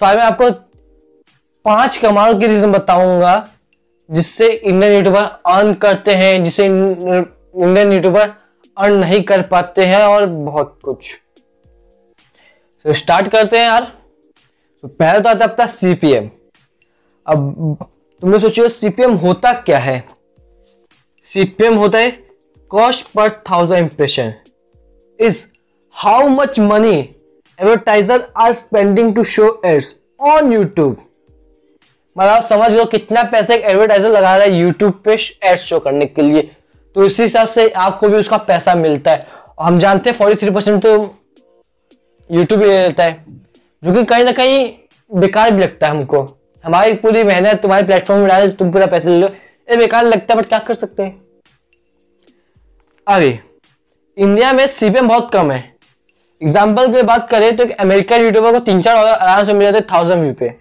सो आज मैं आपको पाँच कमाल के रीजन बताऊँगा, जिससे इंडियन यूट्यूबर अर्न करते हैं जिससे इंडियन यूट्यूबर अर्न नहीं कर पाते हैं और बहुत कुछ। तो स्टार्ट करते हैं यार। तो पहले तो आता है सीपीएम अब तुमने सोचिए सीपीएम होता क्या है? सीपीएम होता है cost per thousand impression is how much money advertiser are spending to show ads on YouTube मतलब समझ लो कितना पैसे एक एडवर्टाइजर लगा रहा है यूट्यूब पे एड शो करने के लिए। तो इसी हिसाब से आपको भी उसका पैसा मिलता है। और हम जानते हैं फोर्टी थ्री परसेंट तो यूट्यूब ही ले लेता है। जो कि कहीं ना कहीं बेकार भी लगता है हमको। हमारी पूरी मेहनत, तुम्हारे प्लेटफॉर्म में डाले, तुम पूरा पैसे ले लो। ये बेकार लगता है बट क्या कर सकते हैं? अभी इंडिया में सीपीएम बहुत कम है। एग्ज़ाम्पल की बात करें तो एक अमेरिकन यूट्यूबर को तीन चार डॉलर आराम से मिल जाते थाउज़ेंड व्यू पे।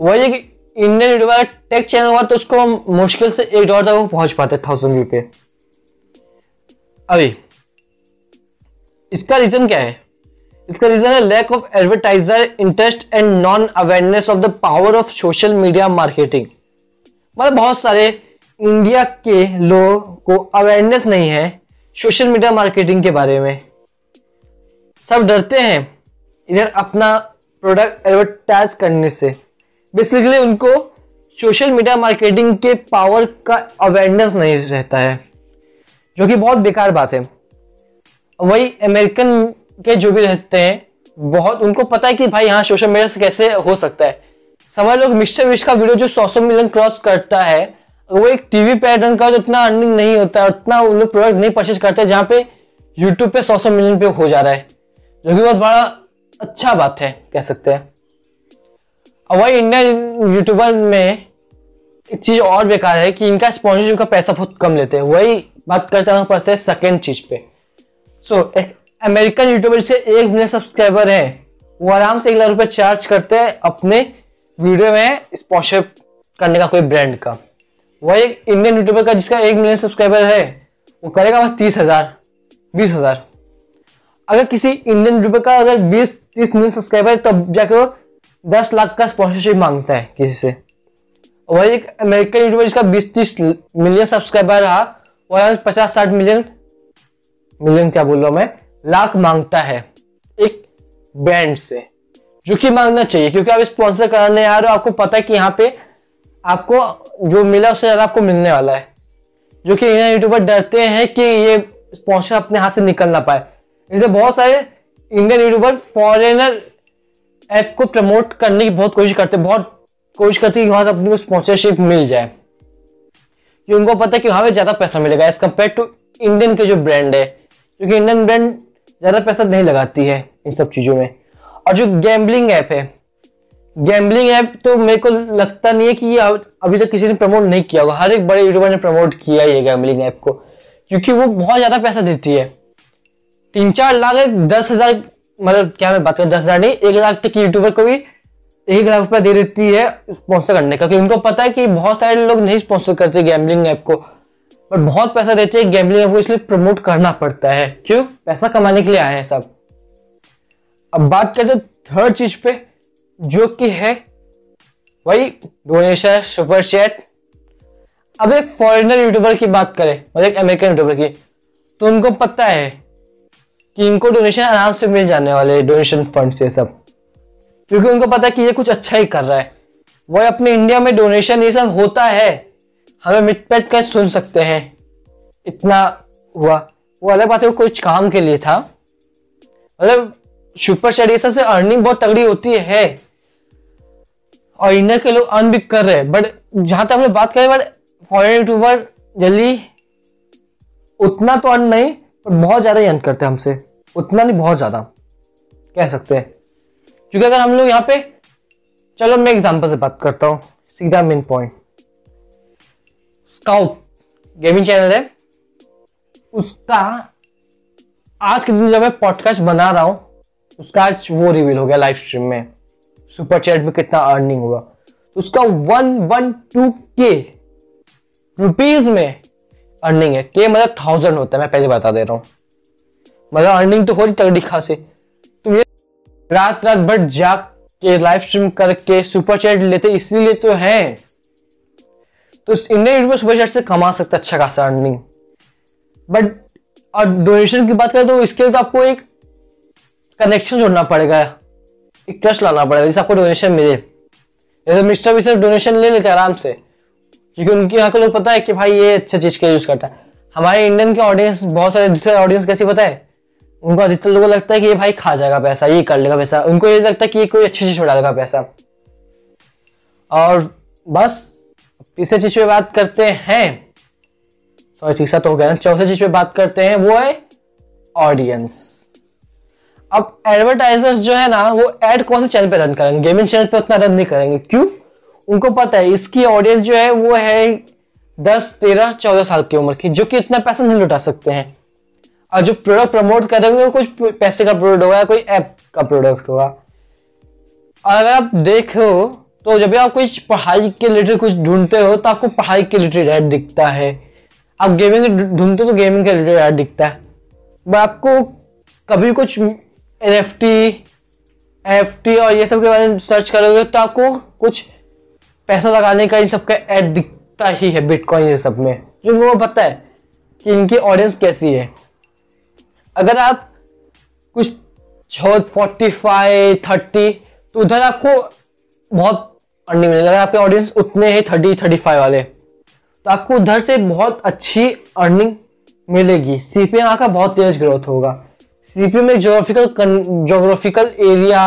वही है कि इंडियन यूट्यूबर टेक चैनल हुआ तो उसको मुश्किल से एक डॉलर तक वो पहुँच पाते थाउज़ेंड व्यू पे। अभी, इसका रीजन क्या है? इसका रीजन है lack of advertiser interest and non awareness of the power of social media marketing मतलब बहुत सारे इंडिया के लोगों को अवेयरनेस नहीं है सोशल मीडिया मार्केटिंग के बारे में। सब डरते हैं इधर अपना प्रोडक्ट एडवर्टाइज करने से। बेसिकली उनको सोशल मीडिया मार्केटिंग के पावर का अवेयरनेस नहीं रहता है, जो कि बहुत बेकार बात है। वही अमेरिकन के जो भी रहते हैं, बहुत उनको पता है कि भाई यहाँ सोशल मीडिया से कैसे हो सकता है। समझ लो मिस्टर विश का वीडियो जो सौ सौ मिलियन क्रॉस करता है, वो एक टीवी पैटर्न का इतना अर्निंग नहीं होता है उतना उन लोग प्रोडक्ट नहीं परचेज करते जहाँ पे यूट्यूब पे सौ सौ मिलियन पे हो जा रहा है। जो कि बहुत बड़ा अच्छा बात है कह सकते हैं। और वही इंडियन यूट्यूबर में एक चीज़ और बेकार है कि इनका स्पॉन्सरशिप का पैसा बहुत कम लेते हैं। वही बात करते हैं पड़ते हैं सेकेंड चीज़ पे। सो so, एक अमेरिकन यूट्यूबर से एक मिलियन सब्सक्राइबर है। वो आराम से एक लाख रुपए चार्ज करते हैं अपने वीडियो में स्पॉन्सरशिप करने का कोई ब्रांड का। वही एक इंडियन यूट्यूबर का जिसका एक मिलियन सब्सक्राइबर है वो करेगा बस तीस हज़ार बीस हज़ार। अगर किसी इंडियन यूट्यूबर का अगर बीस, तीस मिलियन सब्सक्राइबर तब जाके वो दस लाख का स्पॉन्सरशिप माँगता है किसी से। वही एक अमेरिकन यूट्यूबर जिसका बीस, तीस मिलियन सब्सक्राइबर रहा, वो पचास, साठ मिलियन मिलियन क्या बोल रहा हूँ मैं, लाख माँगता है एक ब्रांड से, जो कि मांगना चाहिए, क्योंकि आप स्पॉन्सर कराने आ रहे हो, आपको पता है कि यहाँ पे आपको जो मिला उससे ज़्यादा आपको मिलने वाला है। जो कि इंडियन यूट्यूबर डरते हैं कि ये स्पॉन्सर अपने हाथ से निकल ना पाए। इसलिए बहुत सारे इंडियन यूट्यूबर फॉरेनर ऐप को प्रमोट करने की बहुत कोशिश करते बहुत कोशिश करते हैं कि वहाँ से अपने को स्पॉन्सरशिप मिल जाए। कि उनको पता है कि वहाँ पे ज़्यादा पैसा मिलेगा एज कंपेयर टू इंडियन के जो ब्रांड है। क्योंकि इंडियन ब्रांड ज़्यादा पैसा नहीं लगाती है इन सब चीज़ों में। और जो गैम्बलिंग ऐप है गैम्बलिंग ऐप तो मेरे को लगता नहीं है कि ये अभी तक किसी ने प्रमोट नहीं किया होगा। हर एक बड़े यूट्यूबर ने प्रमोट किया है गैम्बलिंग ऐप को, क्योंकि वो बहुत ज़्यादा पैसा देती है। तीन चार लाख दस हज़ार मतलब क्या मैं बात करूँ, दस हज़ार नहीं, एक लाख तक यूट्यूबर को भी एक लाख रुपया दे देती है स्पॉन्सर करने का, क्योंकि उनको पता है कि बहुत सारे लोग नहीं स्पॉन्सर करते गैम्बलिंग ऐप को पर बहुत पैसा देते हैं गैम्बलिंग ऐप को, इसलिए प्रमोट करना पड़ता है। क्यों? पैसा कमाने के लिए आए हैं सब। अब बात करते थर्ड चीज़ पे, जो कि है वही डोनेशन सुपर चैट अब एक फॉरेनर यूट्यूबर की बात करें मतलब अमेरिकन यूट्यूबर की तो उनको पता है कि इनको डोनेशन आराम से मिल जाने वाले डोनेशन फंड से सब। क्योंकि उनको पता है कि ये कुछ अच्छा ही कर रहा है। वो अपने इंडिया में डोनेशन ये सब होता है। हमें मिट मिटपेट कर सुन सकते हैं। इतना हुआ। वो अलग बात है, वो कुछ काम के लिए था। मतलब सुपर चैट से अर्निंग बहुत तगड़ी होती है। और इंडिया के लोग अर्न भी कर रहे हैं। बट जहाँ तक हमने बात करें बट फॉरेन यूट्यूबर जल्दी उतना तो अर्न नहीं पर बहुत ज़्यादा ही अर्न करते हैं हमसे। उतना नहीं, बहुत ज़्यादा, कह सकते हैं। क्योंकि अगर हम लोग यहाँ पे, चलो मैं एग्जांपल से बात करता हूँ, सीधा main point Scout gaming channel है। उसका आज के दिन जब मैं पॉडकास्ट बना रहा हूँ, उसका आज वो रिवील हो गया लाइव स्ट्रीम में। सुपर चैट में कितना अर्निंग हुआ। तो उसका one one two K rupees में अर्निंग है। के मतलब थाउज़ेंड होता है, मैं पहले बता दे रहा हूँ। मतलब अर्निंग तो हो रही तगड़ी खासी। तुम ये रात रात भर जाग के लाइव स्ट्रीम करके सुपर चैट लेते, इसीलिए तो है। तो इंडियन यूट्यूबर सुपर चैट से कमा सकते अच्छा खासा अर्निंग बट और डोनेशन की बात करें तो इसके लिए तो आपको एक कनेक्शन जोड़ना पड़ेगा, एक ट्रस्ट लाना पड़ेगा, जिससे आपको डोनेशन मिले। जैसे मिस्टर भी सिर्फ़ डोनेशन ले लेते आराम से। क्योंकि उनके यहाँ के लोग पता है कि भाई ये अच्छा चीज़ का यूज़ करता है। हमारे इंडियन के ऑडियंस बहुत सारे दूसरे ऑडियंस कैसे पता है? उनको अधिकतर लोगों को लगता है कि ये भाई खा जाएगा पैसा, ये कर लेगा पैसा। उनको ये लगता है कि ये कोई अच्छी चीज़ उड़ा देगा पैसा। और बस, तीसरे चीज़ पे बात करते हैं। सॉरी तीसरा तो हो गया ना। चौथे चीज़ पे बात करते हैं, वो है ऑडियंस अब एडवर्टाइजर्स जो है ना, वो एड कौन से चैनल पे रन करेंगे? गेमिंग चैनल पे उतना रन नहीं करेंगे। क्यों? उनको पता है, इसकी ऑडियंस जो है, वो है दस, तेरह, चौदह साल की उम्र की, जो कि इतना पैसा नहीं लुटा सकते हैं। और जो प्रोडक्ट प्रमोट करेंगे, वो कुछ पैसे का प्रोडक्ट होगा या कोई ऐप का प्रोडक्ट होगा। और अगर आप देखो तो जब भी आप कुछ पढ़ाई के रिलेटेड कुछ ढूंढते हो तो आपको पढ़ाई के रिलेटेड ऐड दिखता है। आप गेमिंग ढूंढते हो तो गेमिंग के रिलेटेड ऐड दिखता है। बट आपको कभी कुछ N F T F T और ये सब के बारे में सर्च करोगे तो आपको कुछ पैसा लगाने का इन सब का एड दिखता ही है बिटकॉइन ये सब में। जो वो पता है कि इनकी ऑडियंस कैसी है। अगर आप कुछ फोर्टी फाइव थर्टी तो उधर आपको बहुत अर्निंग मिलेगी। अगर आपके ऑडियंस उतने हैं थर्टी थर्टी फाइव वाले तो आपको उधर से बहुत अच्छी अर्निंग मिलेगी। सीपीएम का बहुत तेज ग्रोथ होगा। सीपीएम में जोग्राफिकल जोग्राफिकल एरिया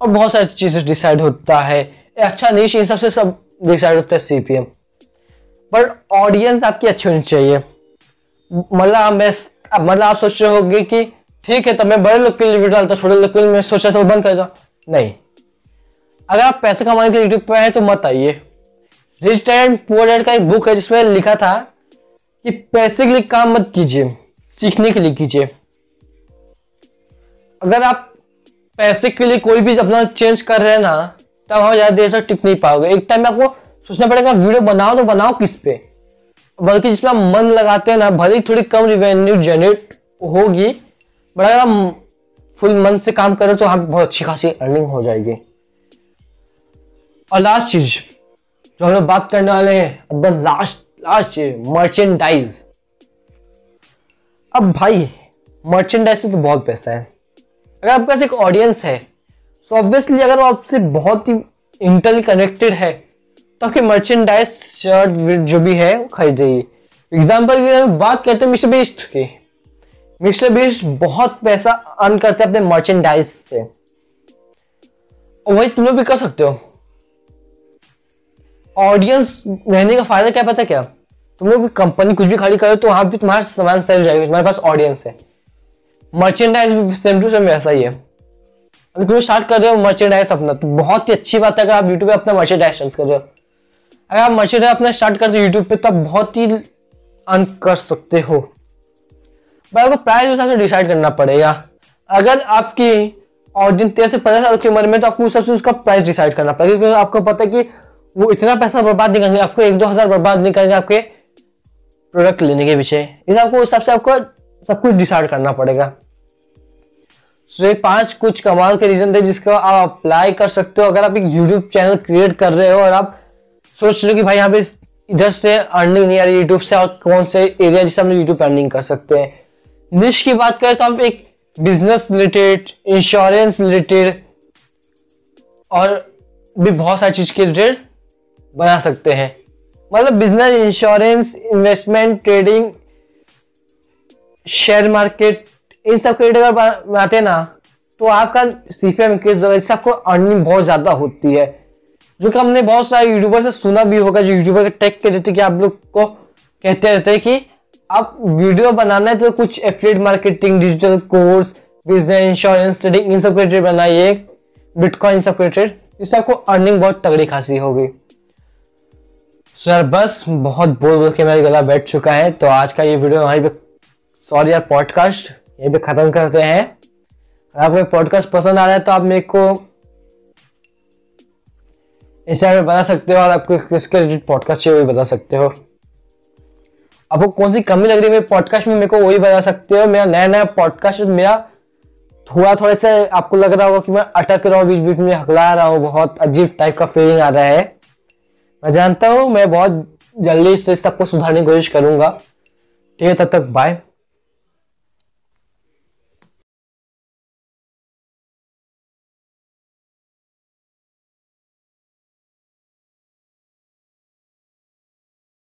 और बहुत सारी चीज़ें डिसाइड होता है। अच्छा नीच इन सबसे सब डिसाइड होता है C P M but audience आपकी अच्छी होनी चाहिए। मतलब मैं मतलब आप सोच रहे होंगे कि ठीक है तो मैं बड़े लोग के लिए वीडियो डालता, छोटे लोग के लिए मैं सोचा था बंद कर नहीं। अगर आप पैसे कमाने के यूट्यूब पे हैं तो मत आइए। रिच डैड पुअर डैड का एक बुक है, जिसमें लिखा था कि पैसे के लिए काम मत कीजिए, सीखने के लिए कीजिए। अगर आप पैसे के लिए कोई भी अपना चेंज कर रहे हैं ना, तब हम ज़्यादा देर तक टिक नहीं पाओगे। एक टाइम आपको सोचना पड़ेगा, वीडियो बनाओ तो बनाओ किस पे? बल्कि जिसमें आप मन लगाते हैं ना, भले ही थोड़ी कम रिवेन्यू जनरेट होगी बट अगर आप फुल मन से काम करें तो हम बहुत अच्छी खासी अर्निंग हो जाएगी। और लास्ट चीज़, जो हम लोग बात करने वाले हैं एकदम लास्ट लास्ट चीज़ मर्चेंडाइज अब भाई मर्चेंडाइज से तो बहुत पैसा है। अगर आपके पास एक ऑडियंस है सो ऑब्वियसली अगर वो आपसे बहुत ही इंटरली कनेक्टेड है तो आपकी मर्चेंडाइज शर्ट जो भी है, वो खरीदेगी एग्ज़ाम्पल की बात करते हैं मिस्टर बीस्ट की। मिस्टर बीस्ट बहुत पैसा अर्न करते हैं अपने मर्चेंडाइज से। वही तुम लोग भी कर सकते हो। ऑडियंस रहने का फ़ायदा क्या पता क्या? तुम लोग कंपनी कुछ भी खड़ी करो तो वहाँ भी तुम्हारा सामान सेल जाएगा, तुम्हारे पास ऑडियंस है। मर्चेंडाइज सेम टू सेम ऐसा ही है। अगर तुम स्टार्ट कर रहे हो मर्चेंडाइज अपना तो बहुत ही अच्छी बात है अगर आप यूट्यूब पे अपना मर्चेंडाइज कर रहे हो। अगर आप मर्चेंडाइज अपना स्टार्ट करते हो यूट्यूब पे तो आप बहुत ही अर्न कर सकते हो। बट आपको प्राइस हिसाब से डिसाइड करना पड़ेगा। अगर आपकी ऑडियंस तेरह से पंद्रह साल की उम्र में तो आपको उस उसका प्राइस डिसाइड करना पड़ेगा, क्योंकि आपको पता है कि वो इतना पैसा बर्बाद नहीं करेंगे, आपको एक दो हज़ार बर्बाद नहीं करेंगे आपके प्रोडक्ट लेने के पीछे। इस आपको, उस हिसाब से आपको सब कुछ डिसाइड करना पड़ेगा। सो ये पाँच कुछ कमाल के रीजन थे जिसको आप अप्लाई कर सकते हो। अगर आप एक यूट्यूब चैनल क्रिएट कर रहे हो और आप सोच हो कि भाई यहाँ पे इधर से अर्निंग नहीं आ रही यूट्यूब से और कौन से एरिया जिससे हम लोग यूट्यूब अर्निंग कर सकते हैं? निश की बात करें तो आप एक बिज़नेस रिलेटेड इंश्योरेंस रिलेटेड और भी बहुत सारी चीज़ के रिलेटेड बना सकते हैं। मतलब business insurance investment trading share market इन सब क्रेडिट अगर बनाते हैं ना तो आपका सीपीएम इंक्रीज होगा इससे आपको अर्निंग बहुत ज़्यादा होती है। जो कि हमने बहुत सारे यूट्यूबर से सुना भी होगा, जो यूट्यूबर के टेक के रहते कि आप लोग को कहते रहते हैं कि आप वीडियो बनाना है तो कुछ affiliate marketing digital course business insurance trading इन सब क्रेडिट बनाइए बिटकॉइन सब क्रेडिट इससे आपको अर्निंग बहुत तगड़ी खासी होगी। सर बस बहुत बोल बोल के मेरा गला बैठ चुका है तो आज का ये वीडियो पे सॉरी यार पॉडकास्ट यहीं पे ख़त्म करते हैं। अगर आपको पॉडकास्ट पसंद आ रहा है तो आप मेरे को इंस्टाग्राम में बता सकते हो? और आपको किसके रिलेटेड पॉडकास्ट चाहिए वही बता सकते हो? आपको कौन सी कमी लग रही है मेरे पॉडकास्ट में? मेरे को वही बता सकते हो। मेरा नया नया पॉडकास्ट मेरा थोड़ा थोड़ा से आपको लग रहा होगा कि मैं अटक रहा हूँ बीच बीच में हकला रहा हूँ। बहुत अजीब टाइप का फीलिंग आ रहा है। मैं जानता हूँ, मैं बहुत जल्दी से सबको सुधारने की कोशिश करूँगा। ठीक है, तब तक बाय